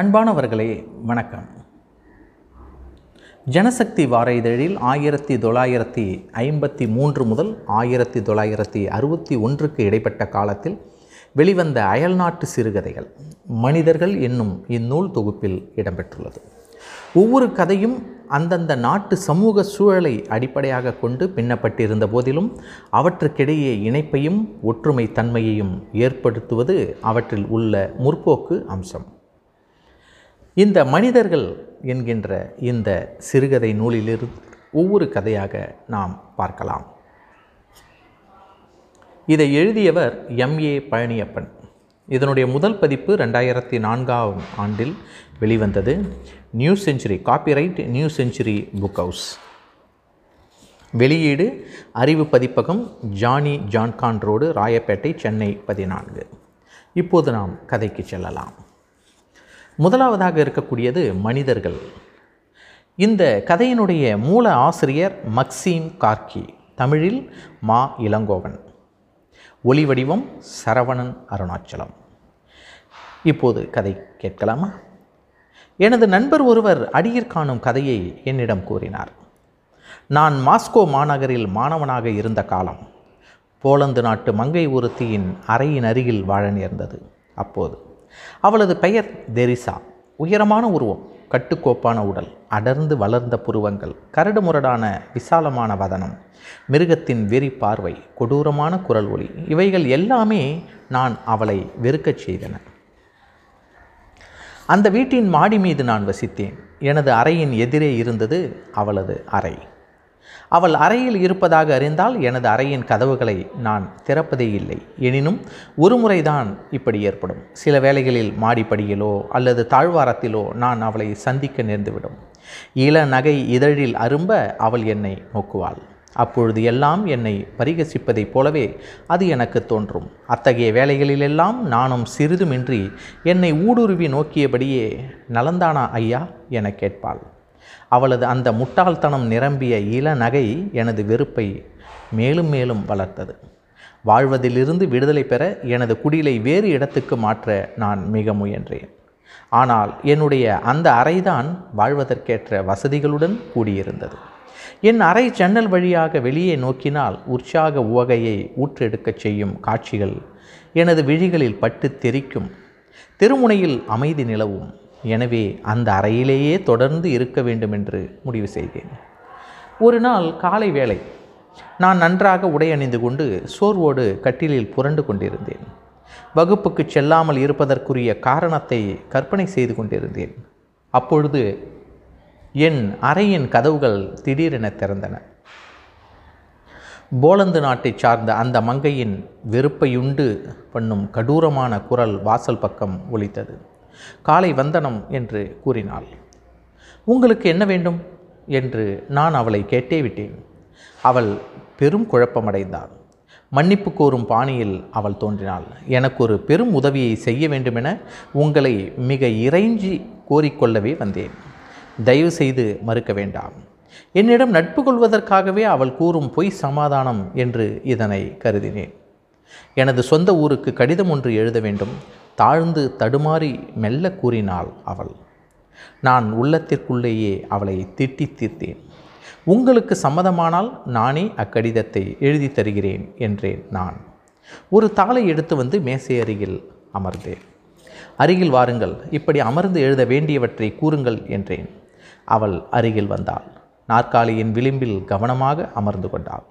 அன்பானவர்களே வணக்கம். ஜனசக்தி வார இதழில் ஆயிரத்தி தொள்ளாயிரத்தி ஐம்பத்தி மூன்று முதல் ஆயிரத்தி தொள்ளாயிரத்தி அறுபத்தி ஒன்றுக்கு இடைப்பட்ட காலத்தில் வெளிவந்த அயல்நாட்டு சிறுகதைகள் மனிதர்கள் என்னும் இந்நூல் தொகுப்பில் இடம்பெற்றுள்ளது. ஒவ்வொரு கதையும் அந்தந்த நாட்டு சமூக சூழலை அடிப்படையாக கொண்டு பின்னப்பட்டிருந்த போதிலும் அவற்றுக்கிடையே இணைப்பையும் ஒற்றுமை தன்மையையும் ஏற்படுத்துவது அவற்றில் உள்ள முற்போக்கு அம்சம். இந்த மனிதர்கள் என்கின்ற இந்த சிறுகதை நூலிலிருந்து ஒவ்வொரு கதையாக நாம் பார்க்கலாம். இதை எழுதியவர் எம். ஏ. பழனியப்பன். இதனுடைய முதல் பதிப்பு ரெண்டாயிரத்தி நான்காம் ஆண்டில் வெளிவந்தது. New century copyright new century book house. வெளியீடு அறிவு பதிப்பகம் ஜானி ஜான்கான் ரோடு ராயப்பேட்டை சென்னை பதினான்கு. இப்போது நாம் கதைக்கு செல்லலாம். முதலாவதாக இருக்கக்கூடியது மனிதர்கள். இந்த கதையினுடைய மூல ஆசிரியர் மக்சீம் கார்கி தமிழில் மா இளங்கோவன். ஒலி வடிவம் சரவணன் அருணாச்சலம். இப்போது கதை கேட்கலாமா? எனது நண்பர் ஒருவர் அடியிற் காணும் கதையை என்னிடம் கூறினார். நான் மாஸ்கோ மாநகரில் மாணவனாக இருந்த காலம். போலந்து நாட்டு மங்கை ஒருத்தியின் அறையின் அருகில் வாழ நேர்ந்தது. அப்போது அவளது பெயர் தெரிசா. உயரமான உருவம் கட்டுக்கோப்பான உடல் அடர்ந்து வளர்ந்த புருவங்கள் கரடுமுரடான விசாலமான வதனம் மிருகத்தின் வெறி பார்வை கொடூரமான குரல் ஒளி இவைகள் எல்லாமே நான் அவளை வெறுக்கச் செய்தன. அந்த வீட்டின் மாடி மீது நான் வசித்தேன். எனது அறையின் எதிரே இருந்தது அவளது அறை. அவள் அறையில் இருப்பதாக அறிந்தால் எனது அறையின் கதவுகளை நான் திறப்பதே இல்லை. எனினும் ஒரு முறைதான் இப்படி ஏற்படும். சில வேளைகளில் மாடிப்படியிலோ அல்லது தாழ்வாரத்திலோ நான் அவளை சந்திக்க நேர்ந்துவிடும். இள நகை இதழில் அரும்ப அவள் என்னை நோக்குவாள். அப்பொழுது எல்லாம் என்னை பரிகசிப்பதைப் போலவே அது எனக்கு தோன்றும். அத்தகைய வேலைகளிலெல்லாம் நானும் சிறிதுமின்றி என்னை ஊடுருவி நோக்கியபடியே நலந்தானா ஐயா? என கேட்பாள். அவளது அந்த முட்டாள்தனம் நிரம்பிய இள நகை எனது வெறுப்பை மேலும் மேலும் வளர்த்தது. வாழ்வதிலிருந்து விடுதலை பெற எனது குடிலை வேறு இடத்துக்கு மாற்ற நான் மிக முயன்றேன். ஆனால் என்னுடைய அந்த அறைதான் வாழ்வதற்கேற்ற வசதிகளுடன் கூடியிருந்தது. என் அறை ஜன்னல் வழியாக வெளியே நோக்கினால் உற்சாக உவகையை ஊற்றெடுக்கச் செய்யும் காட்சிகள் எனது விழிகளில் பட்டு தெரிக்கும். திருமுனையில் அமைதி நிலவும். எனவே அந்த அறையிலேயே தொடர்ந்து இருக்க வேண்டும் என்று முடிவு செய்தேன். ஒரு நாள் காலை வேளை நான் நன்றாக உடை அணிந்து கொண்டு சோர்வோடு கட்டிலில் புரண்டு கொண்டிருந்தேன். வகுப்புக்கு செல்லாமல் இருப்பதற்குரிய காரணத்தை கற்பனை செய்து கொண்டிருந்தேன். அப்பொழுது என் அறையின் கதவுகள் திடீரென திறந்தன. போலந்து நாட்டை சார்ந்த அந்த மங்கையின் வெறுப்பையுண்டு பண்ணும் கடூரமான குரல் வாசல் பக்கம் ஒலித்தது. காலை வந்தனம் என்று கூறினாள். உங்களுக்கு என்ன வேண்டும்? என்று நான் அவளை கேட்டே விட்டேன். அவள் பெரும் குழப்பமடைந்தாள். மன்னிப்பு கோரும் பாணியில் அவள் தோன்றினாள். எனக்கு ஒரு பெரும் உதவியை செய்ய வேண்டுமென உங்களை மிக இறைஞ்சி கோரிக்கொள்ளவே வந்தேன். தயவு செய்து மறுக்க வேண்டாம். என்னிடம் நட்பு கொள்வதற்காகவே அவள் கூறும் பொய் சமாதானம் என்று இதனை கருதினேன். எனது சொந்த ஊருக்கு கடிதம் ஒன்று எழுத வேண்டும். தாழ்ந்து தடுமாறி மெல்ல கூறினாள் அவள். நான் உள்ளத்திற்குள்ளேயே அவளை திட்டி தீர்த்தேன். உங்களுக்கு சம்மதமானால் நானே அக்கடிதத்தை எழுதி தருகிறேன் என்றேன் நான். ஒரு தாளை எடுத்து வந்து மேசை அருகில் அமர்ந்தேன். அருகில் வாருங்கள் இப்படி அமர்ந்து எழுத வேண்டியவற்றை கூறுங்கள் என்றேன். அவள் அருகில் வந்தாள். நாற்காலியின் விளிம்பில் கவனமாக அமர்ந்து கொண்டாள்.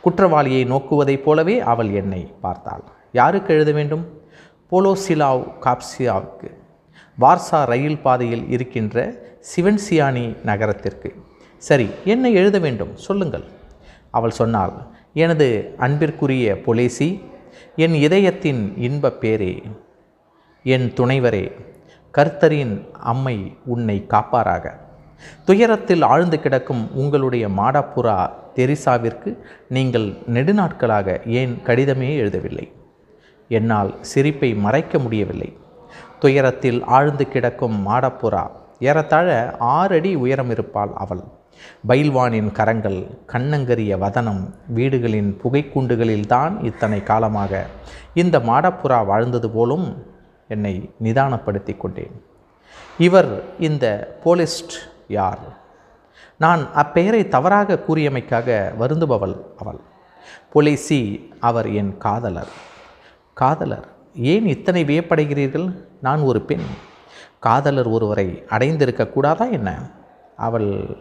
குற்றவாளியை நோக்குவதைப் போலவே அவள் என்னை பார்த்தாள். யாருக்கு எழுத வேண்டும்? போலோசிலாவ் காப்சியாவுக்கு. வார்சா ரயில் பாதையில் இருக்கின்ற சிவன்சியானி நகரத்திற்கு. சரி என்ன எழுத வேண்டும்? சொல்லுங்கள். அவள் சொன்னாள் எனது அன்பிற்குரிய பொலேசி என் இதயத்தின் இன்பப் பேரே என் துணைவரே கர்த்தரின் அம்மை உன்னை காப்பாராக. துயரத்தில் ஆழ்ந்து கிடக்கும் உங்களுடைய மாடாப்புறா தெரிசாவிற்கு நீங்கள் நெடுநாட்களாக ஏன் கடிதமே எழுதவில்லை? என்னால் சிரிப்பை மறைக்க முடியவில்லை. துயரத்தில் ஆழ்ந்து கிடக்கும் மாடப்புறா ஏறத்தாழ ஆறடி உயரம் இருப்பாள் அவள். பைல்வானின் கரங்கள் கண்ணங்கரிய வதனம் வீடுகளின் புகைக்குண்டுகளில்தான் இத்தனை காலமாக. இந்த மாடப்புறா வாழ்ந்தது போலும் என்னை நிதானப்படுத்தி கொண்டேன். இவர் இந்த போலிஸ்ட் யார்? நான் அப்பெயரை தவறாக கூறியமைக்காக வருந்துபவள் அவள். பொலிசி அவர் என் காதலர். காதலர். ஏன் இத்தனை வியப்படைகிறீர்கள்? நான் ஒரு பெண். காதலர் ஒருவரை அடைந்திருக்கக்கூடாதா என்ன? அவள்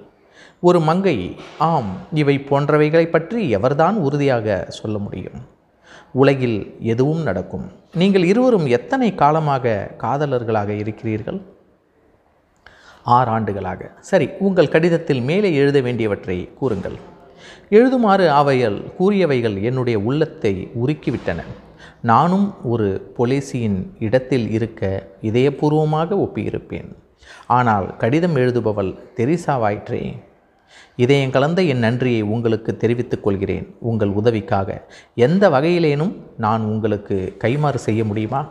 ஒரு மங்கை. ஆம் இவை போன்றவைகளை பற்றி எவர்தான் உறுதியாக சொல்ல முடியும்? உலகில் எதுவும் நடக்கும். நீங்கள் இருவரும் எத்தனை காலமாக காதலர்களாக இருக்கிறீர்கள்? ஆறு ஆண்டுகளாக. சரி உங்கள் கடிதத்தில் மேலே எழுத வேண்டியவற்றை கூறுங்கள். எழுதுமாறு அவைகள் கூறியவைகள் என்னுடைய உள்ளத்தை உருக்கிவிட்டன. நானும் ஒரு பொலேசியின் இடத்தில் இருக்க இதயபூர்வமாக ஒப்பியிருப்பேன். ஆனால் கடிதம் எழுதுபவள் தெரிசாவாயிற்றே இதயம் கலந்த என் நன்றியை உங்களுக்கு தெரிவித்துக் கொள்கிறேன். உங்கள் உதவிக்காக எந்த வகையிலேனும் நான் உங்களுக்கு கைமாறு செய்ய முடியுமா?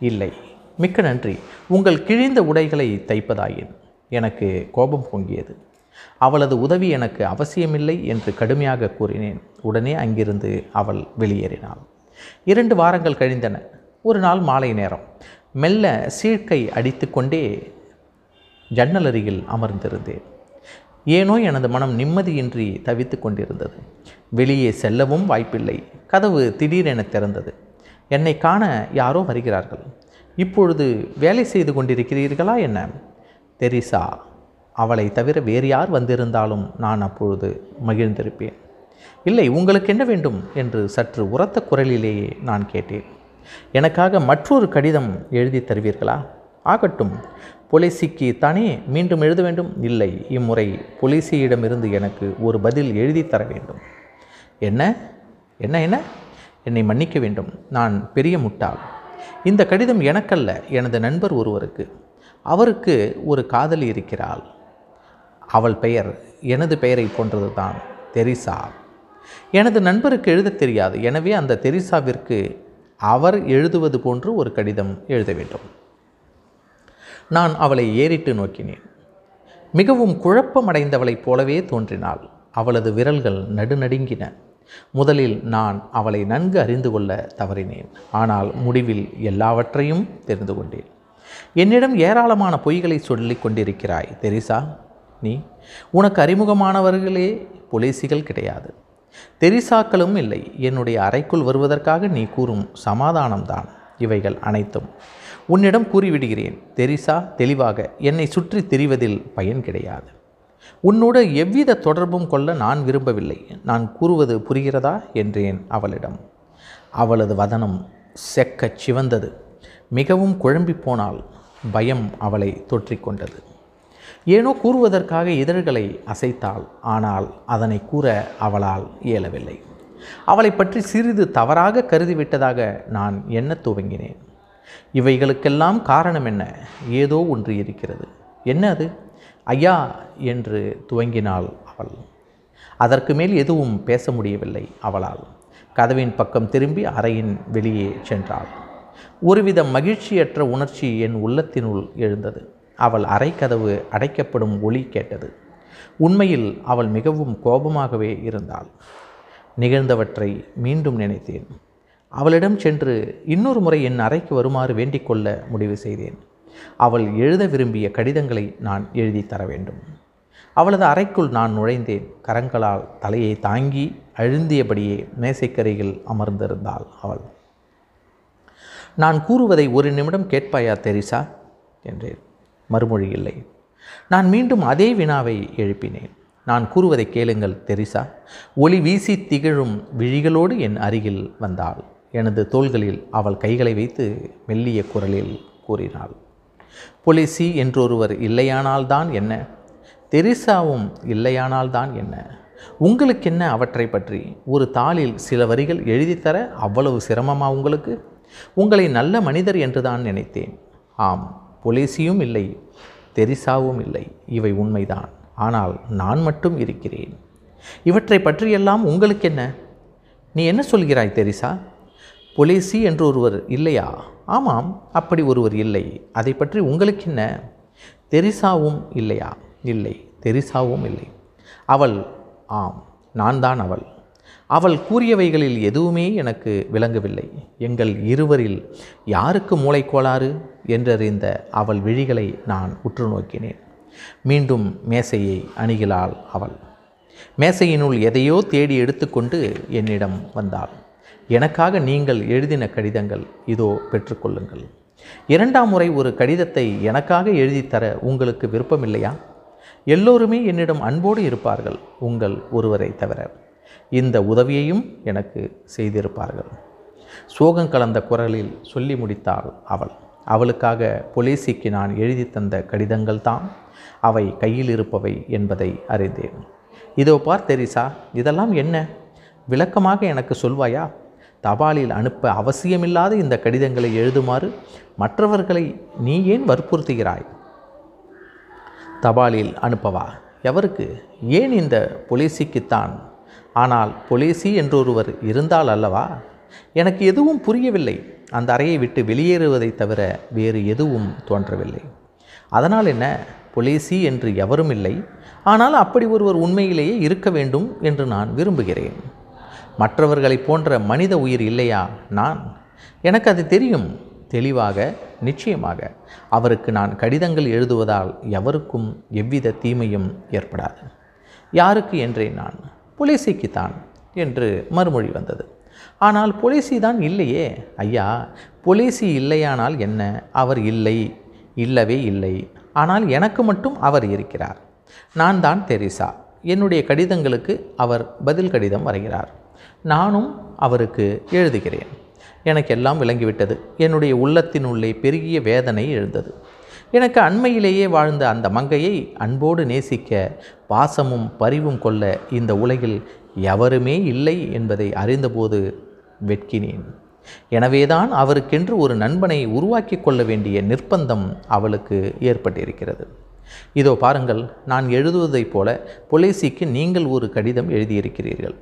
இல்லை. மிக்க நன்றி. உங்கள் கிழிந்த உடைகளை தைப்பதாயின் எனக்கு கோபம் பொங்கியது. அவளது உதவி எனக்கு அவசியமில்லை என்று கடுமையாக கூறினேன். உடனே அங்கிருந்து அவள் வெளியேறினாள். இரண்டு வாரங்கள் கழிந்தன. ஒரு நாள் மாலை நேரம். மெல்ல சீழ்க்கை அடித்துக்கொண்டே ஜன்னல் அருகில் அமர்ந்திருந்தேன். ஏனோ எனது மனம் நிம்மதியின்றி தவித்து கொண்டிருந்தது. வெளியே செல்லவும் வாய்ப்பில்லை. கதவு திடீரென திறந்தது. என்னை காண யாரோ வருகிறார்கள். இப்பொழுது வேலை செய்து கொண்டிருக்கிறீர்களா என்ன? தெரிசா அவளை தவிர வேறு யார் வந்திருந்தாலும் நான் அப்பொழுது மகிழ்ந்திருப்பேன். இல்லை உங்களுக்கு என்ன வேண்டும் என்று சற்று உரத்த குரலிலேயே நான் கேட்டேன். எனக்காக மற்றொரு கடிதம் எழுதி தருவீர்களா? ஆகட்டும் பொலிசிக்கு தானே மீண்டும் எழுத வேண்டும்? இல்லை இம்முறை பொலிசியிடமிருந்து எனக்கு ஒரு பதில் எழுதி தர வேண்டும். என்ன? என்ன என்ன? என்னை மன்னிக்க வேண்டும். நான் பெரிய முட்டாள். இந்த கடிதம் எனக்கல்ல எனது நண்பர் ஒருவருக்கு. அவருக்கு ஒரு காதலி இருக்கிறாள். அவள் பெயர் எனது பெயரை போன்றது தான் தெரிசா எனது நண்பருக்கு எழுதத் தெரியாது. எனவே அந்த தெரிசாவிற்கு அவர் எழுதுவது போன்று ஒரு கடிதம் எழுத வேண்டும். நான் அவளை ஏறிட்டு நோக்கினேன். மிகவும் குழப்பமடைந்தவளைப் போலவே தோன்றினாள். அவளது விரல்கள் நடுநடுங்கின. முதலில் நான் அவளை நன்கு அறிந்து கொள்ள தவறினேன். ஆனால் முடிவில் எல்லாவற்றையும் தெரிந்து கொண்டேன். என்னிடம் ஏராளமான பொய்களை சொல்லிக் கொண்டிருக்கிறாய் தெரிசா. நீ உனக்கு அறிமுகமானவர்களே பொலிசிகள் கிடையாது. தெரிசாக்களும் இல்லை. என்னுடைய அறைக்குள் வருவதற்காக நீ கூறும் சமாதானம்தான். இவைகள் அனைத்தும். உன்னிடம் கூறிவிடுகிறேன். தெரிசா தெளிவாக என்னை சுற்றி திரிவதில் பயன் கிடையாது. உன்னோடு எவ்வித தொடர்பும் கொள்ள நான் விரும்பவில்லை. நான் கூறுவது புரிகிறதா? என்றேன் அவளிடம். அவளது வதனம் செக்கச் சிவந்தது. மிகவும் குழம்பி போனால் பயம் அவளை தொற்றிக்கொண்டது ஏனோ கூறுவதற்காக இதழ்களை அசைத்தாள் ஆனால் அதனை கூற அவளால் இயலவில்லை. அவளை பற்றி சிறிது தவறாக கருதிவிட்டதாக நான் எண்ணத் துவங்கினேன். இவைகளுக்கெல்லாம் காரணம் என்ன? ஏதோ ஒன்று இருக்கிறது. என்ன அது? ஐயா என்று துவங்கினாள் அவள். அதற்கு மேல் எதுவும் பேச முடியவில்லை அவளால். கதவின் பக்கம் திரும்பி அறையின் வெளியே சென்றாள். ஒருவித மகிழ்ச்சியற்ற உணர்ச்சி என் உள்ளத்தினுள் எழுந்தது. அவள் அறை கதவு அடைக்கப்படும் ஒளி கேட்டது. உண்மையில் அவள் மிகவும் கோபமாகவே இருந்தாள். நிகழ்ந்தவற்றை மீண்டும் நினைத்தேன். அவளிடம் சென்று இன்னொரு முறை என் அறைக்கு வருமாறு வேண்டிக்கொள்ள முடிவு செய்தேன். அவள் எழுத விரும்பிய கடிதங்களை நான் எழுதி தர வேண்டும். அவளது அறைக்குள் நான் நுழைந்தேன். கரங்களால் தலையை தாங்கி அழுந்தியபடியே மேசைக்கரையில் அமர்ந்திருந்தாள் அவள். நான் கூறுவதை ஒரு நிமிடம் கேட்பாயா தெரிசா? என்றேன். மறுமொழி இல்லை நான் மீண்டும் அதே வினாவை எழுப்பினேன். நான் கூறுவதை கேளுங்கள் தெரிசா. ஒளி வீசி திகழும் விழிகளோடு என் அருகில் வந்தாள். எனது தோள்களில் அவள் கைகளை வைத்து மெல்லிய குரலில் கூறினாள். பொலிசி என்றொருவர் இல்லையானால்தான் என்ன? தெரிசாவும் இல்லையானால்தான் என்ன? உங்களுக்கென்ன அவற்றை பற்றி? ஒரு தாளில் சில வரிகள் எழுதித்தர அவ்வளவு சிரமமா உங்களுக்கு? உங்களை நல்ல மனிதர் என்றுதான் நினைத்தேன். ஆம் பொலிசியும் இல்லை தெரிசாவும் இல்லை. இவை உண்மைதான். ஆனால் நான் மட்டும் இருக்கிறேன். இவற்றை பற்றியெல்லாம் உங்களுக்கு என்ன? நீ என்ன சொல்கிறாய் தெரிசா? பொலிசி என்று ஒருவர் இல்லையா? ஆமாம் அப்படி ஒருவர் இல்லை. அதை பற்றி உங்களுக்கு என்ன? தெரிசாவும் இல்லையா? இல்லை தெரிசாவும் இல்லை. அவள் ஆம் நான் தான் அவள். அவள் கூறியவைகளில் எதுவுமே எனக்கு விளங்கவில்லை. எங்கள் இருவரில் யாருக்கு மூளைக்கோளாறு என்றறிந்த அவள் விழிகளை நான் உற்று நோக்கினேன். மீண்டும் மேசையை அணுகிலாள் அவள். மேசையினுள் எதையோ தேடி எடுத்துக்கொண்டு என்னிடம் வந்தாள். எனக்காக நீங்கள் எழுதின கடிதங்கள் இதோ பெற்றுக்கொள்ளுங்கள் இரண்டாம் முறை ஒரு கடிதத்தை எனக்காக எழுதித்தர உங்களுக்கு விருப்பமில்லையா? எல்லோருமே என்னிடம் அன்போடு இருப்பார்கள் உங்கள் ஒருவரை தவிர. இந்த உதவியையும் எனக்கு செய்திருப்பார்கள். சோகம் கலந்த குரலில் சொல்லி முடித்தாள் அவள். அவளுக்காக பொலிசிக்கு நான் எழுதி தந்த கடிதங்கள் தான் அவை கையில் இருப்பவை என்பதை அறிந்தேன். இதோ பார் தெரிசா இதெல்லாம் என்ன? விளக்கமாக எனக்கு சொல்வாயா? தபாலில் அனுப்ப அவசியமில்லாத இந்த கடிதங்களை எழுதுமாறு மற்றவர்களை நீ ஏன் வற்புறுத்துகிறாய்? தபாலில் அனுப்பவா? எவருக்கு? ஏன் இந்த பொலிசிக்குத்தான் ஆனால் பொலேசி என்றொருவர் இருந்தால் அல்லவா? எனக்கு எதுவும் புரியவில்லை. அந்த அறையை விட்டு வெளியேறுவதைத் தவிர வேறு எதுவும் தோன்றவில்லை. அதனால் என்ன? பொலேசி என்று எவரும் இல்லை. ஆனால் அப்படி ஒருவர் உண்மையிலேயே இருக்க வேண்டும் என்று நான் விரும்புகிறேன். மற்றவர்களைப் போன்ற மனித உயிர் இல்லையா நான்? எனக்கு அது தெரியும். தெளிவாக நிச்சயமாக. அவருக்கு நான் கடிதங்கள் எழுதுவதால் எவருக்கும் எவ்வித தீமையும் ஏற்படாது. யாருக்கு என்றேன் நான்? பொலிசிக்குத்தான் என்று மறுமொழி வந்தது. ஆனால் பொலிசி தான் இல்லையே? ஐயா பொலிசி இல்லையானால் என்ன? அவர் இல்லை இல்லவே இல்லை. ஆனால் எனக்கு மட்டும் அவர் இருக்கிறார். நான் தான் தெரிசா. என்னுடைய கடிதங்களுக்கு அவர் பதில் கடிதம் வரைகிறார். நானும் அவருக்கு எழுதுகிறேன். எனக்கெல்லாம் விளங்கிவிட்டது. என்னுடைய உள்ளத்தினுள்ளே பெருகிய வேதனை எழுந்தது. எனக்கு அண்மையிலேயே வாழ்ந்த அந்த மங்கையை அன்போடு நேசிக்க பாசமும் பரிவும் கொள்ள இந்த உலகில் எவருமே இல்லை என்பதை அறிந்தபோது வெட்கினேன். எனவேதான் அவருக்கென்று ஒரு நண்பனை உருவாக்கி கொள்ள வேண்டிய நிர்பந்தம் அவளுக்கு ஏற்பட்டிருக்கிறது. இதோ பாருங்கள் நான் எழுதுவதைப் போல பொலேசிக்கு நீங்கள் ஒரு கடிதம் எழுதியிருக்கிறீர்கள்.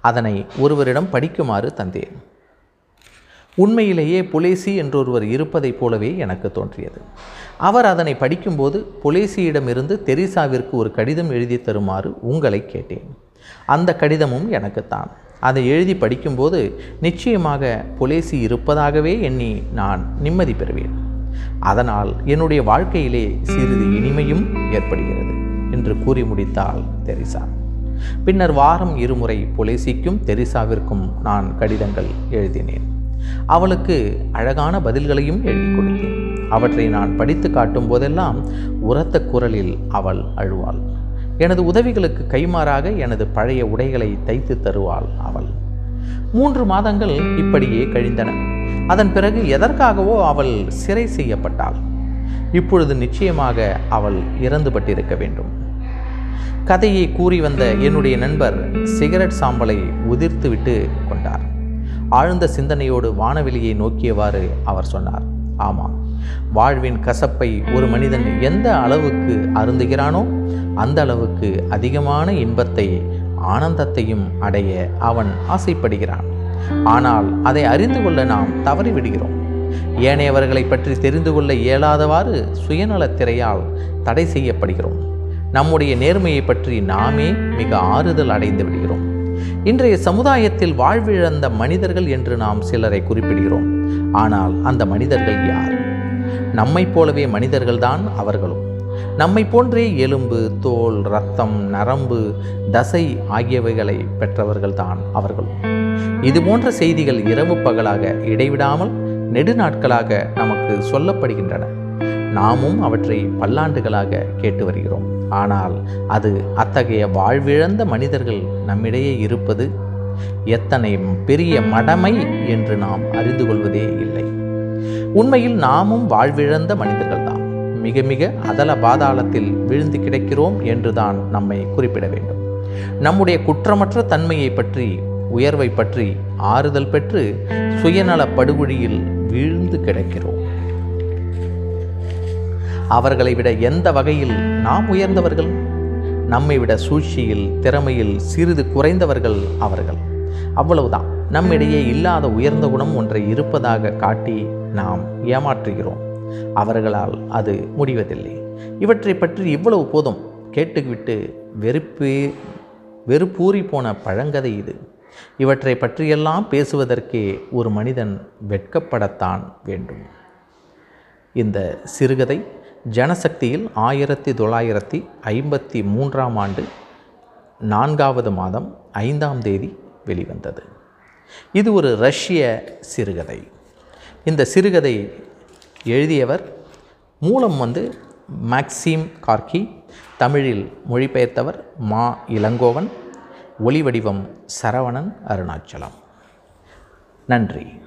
அதனை ஒருவரிடம் படிக்குமாறு தந்தேன். உண்மையிலேயே புலேசி என்றொருவர் இருப்பதைப் போலவே எனக்கு தோன்றியது. அவர் அதனை படிக்கும்போது புலேசியிடமிருந்து தெரிசாவிற்கு ஒரு கடிதம் எழுதி தருமாறு உங்களை கேட்டேன். அந்த கடிதமும் எனக்குத்தான் அதை எழுதி படிக்கும்போது நிச்சயமாக புலேசி இருப்பதாகவே எண்ணி நான் நிம்மதி பெறுவேன். அதனால் என்னுடைய வாழ்க்கையிலே சிறிது இனிமையும் ஏற்படுகிறது என்று கூறி முடித்தாள் தெரிசா. பின்னர் வாரம் இருமுறை புலேசிக்கும் தெரிசாவிற்கும் நான் கடிதங்கள் எழுதினேன். அவளுக்கு அழகான பதில்களையும் எழுதி கொடுத்தேன். அவற்றை நான் படித்து காட்டும் போதெல்லாம் உரத்த குரலில் அவள் அழுவாள். எனது உதவிகளுக்கு கைமாறாக எனது பழைய உடைகளை தைத்து தருவாள் அவள். மூன்று மாதங்கள் இப்படியே கழிந்தன. அதன் பிறகு எதற்காகவோ அவள் சிறை செய்யப்பட்டாள். இப்பொழுது நிச்சயமாக அவள் இறந்துபட்டிருக்க வேண்டும். கதையை கூறி வந்த என்னுடைய நண்பர் சிகரெட் சாம்பலை உதிர்த்துவிட்டு ஆழ்ந்த சிந்தனையோடு வானவெளியை நோக்கியவாறு அவர் சொன்னார். ஆமாம் வாழ்வின் கசப்பை ஒரு மனிதன் எந்த அளவுக்கு அருந்துகிறானோ அந்த அளவுக்கு அதிகமான இன்பத்தை ஆனந்தத்தையும் அடைய அவன் ஆசைப்படுகிறான். ஆனால் அதை அறிந்து கொள்ள நாம் தவறிவிடுகிறோம். ஏனையவர்களை பற்றி தெரிந்து கொள்ள இயலாதவாறு சுயநலத் திரையால் தடை செய்யப்படுகிறோம். நம்முடைய நேர்மையை பற்றி நாமே மிக ஆறுதல் அடைந்து விடுகிறோம். இன்றைய சமுதாயத்தில் வாழ்விழந்த மனிதர்கள் என்று நாம் சிலரை குறிப்பிடுகிறோம். ஆனால் அந்த மனிதர்கள் யார்? நம்மைப் போலவே மனிதர்கள்தான் அவர்களும். நம்மை போன்றே எலும்பு தோல் ரத்தம் நரம்பு தசை ஆகியவைகளை பெற்றவர்கள்தான் அவர்களும். இது போன்ற செய்திகள் இரவு பகலாக இடைவிடாமல் நெடுநாட்களாக நமக்கு சொல்லப்படுகின்றன. நாமும் அவற்றை பல்லாண்டுகளாக கேட்டு வருகிறோம். ஆனால் அது அத்தகைய வாழ்விழந்த மனிதர்கள் நம்மிடையே இருப்பது எத்தனை பெரிய மடமை என்று நாம் அறிந்து கொள்வதே இல்லை. உண்மையில் நாமும் வாழ்விழந்த மனிதர்கள்தான். மிக மிக அதல பாதாளத்தில் விழுந்து கிடக்கிறோம் என்றுதான் நம்மை குறிப்பிட வேண்டும். நம்முடைய குற்றமற்ற தன்மையை பற்றி உயர்வை பற்றி ஆறுதல் பெற்று சுயநல படுகொழியில் வீழ்ந்து கிடக்கிறோம். அவர்களை விட எந்த வகையில் நாம் உயர்ந்தவர்கள்? நம்மை விட சூழ்ச்சியில் திறமையில் சிறிது குறைந்தவர்கள் அவர்கள். அவ்வளவுதான். நம்மிடையே இல்லாத உயர்ந்த குணம் ஒன்றை இருப்பதாக காட்டி நாம் ஏமாற்றுகிறோம். அவர்களால் அது முடிவதில்லை. இவற்றை பற்றி இவ்வளவு போதும் கேட்டுவிட்டு வெறுப்பே வெறுப்பூறி போன பழங்கதை இது. இவற்றை பற்றியெல்லாம் பேசுவதற்கே ஒரு மனிதன் வெட்கப்படத்தான் வேண்டும். இந்த சிறுகதை ஜனசக்தியில் ஆயிரத்தி தொள்ளாயிரத்தி ஐம்பத்தி மூன்றாம் ஆண்டு நான்காவது மாதம் ஐந்தாம் தேதி வெளிவந்தது. இது ஒரு ரஷ்ய சிறுகதை. இந்த சிறுகதை எழுதியவர் மூலம் வந்து மேக்சிம் கார்கி தமிழில் மொழிபெயர்த்தவர் மா இளங்கோவன் ஒளி வடிவம் சரவணன் அருணாச்சலம். நன்றி.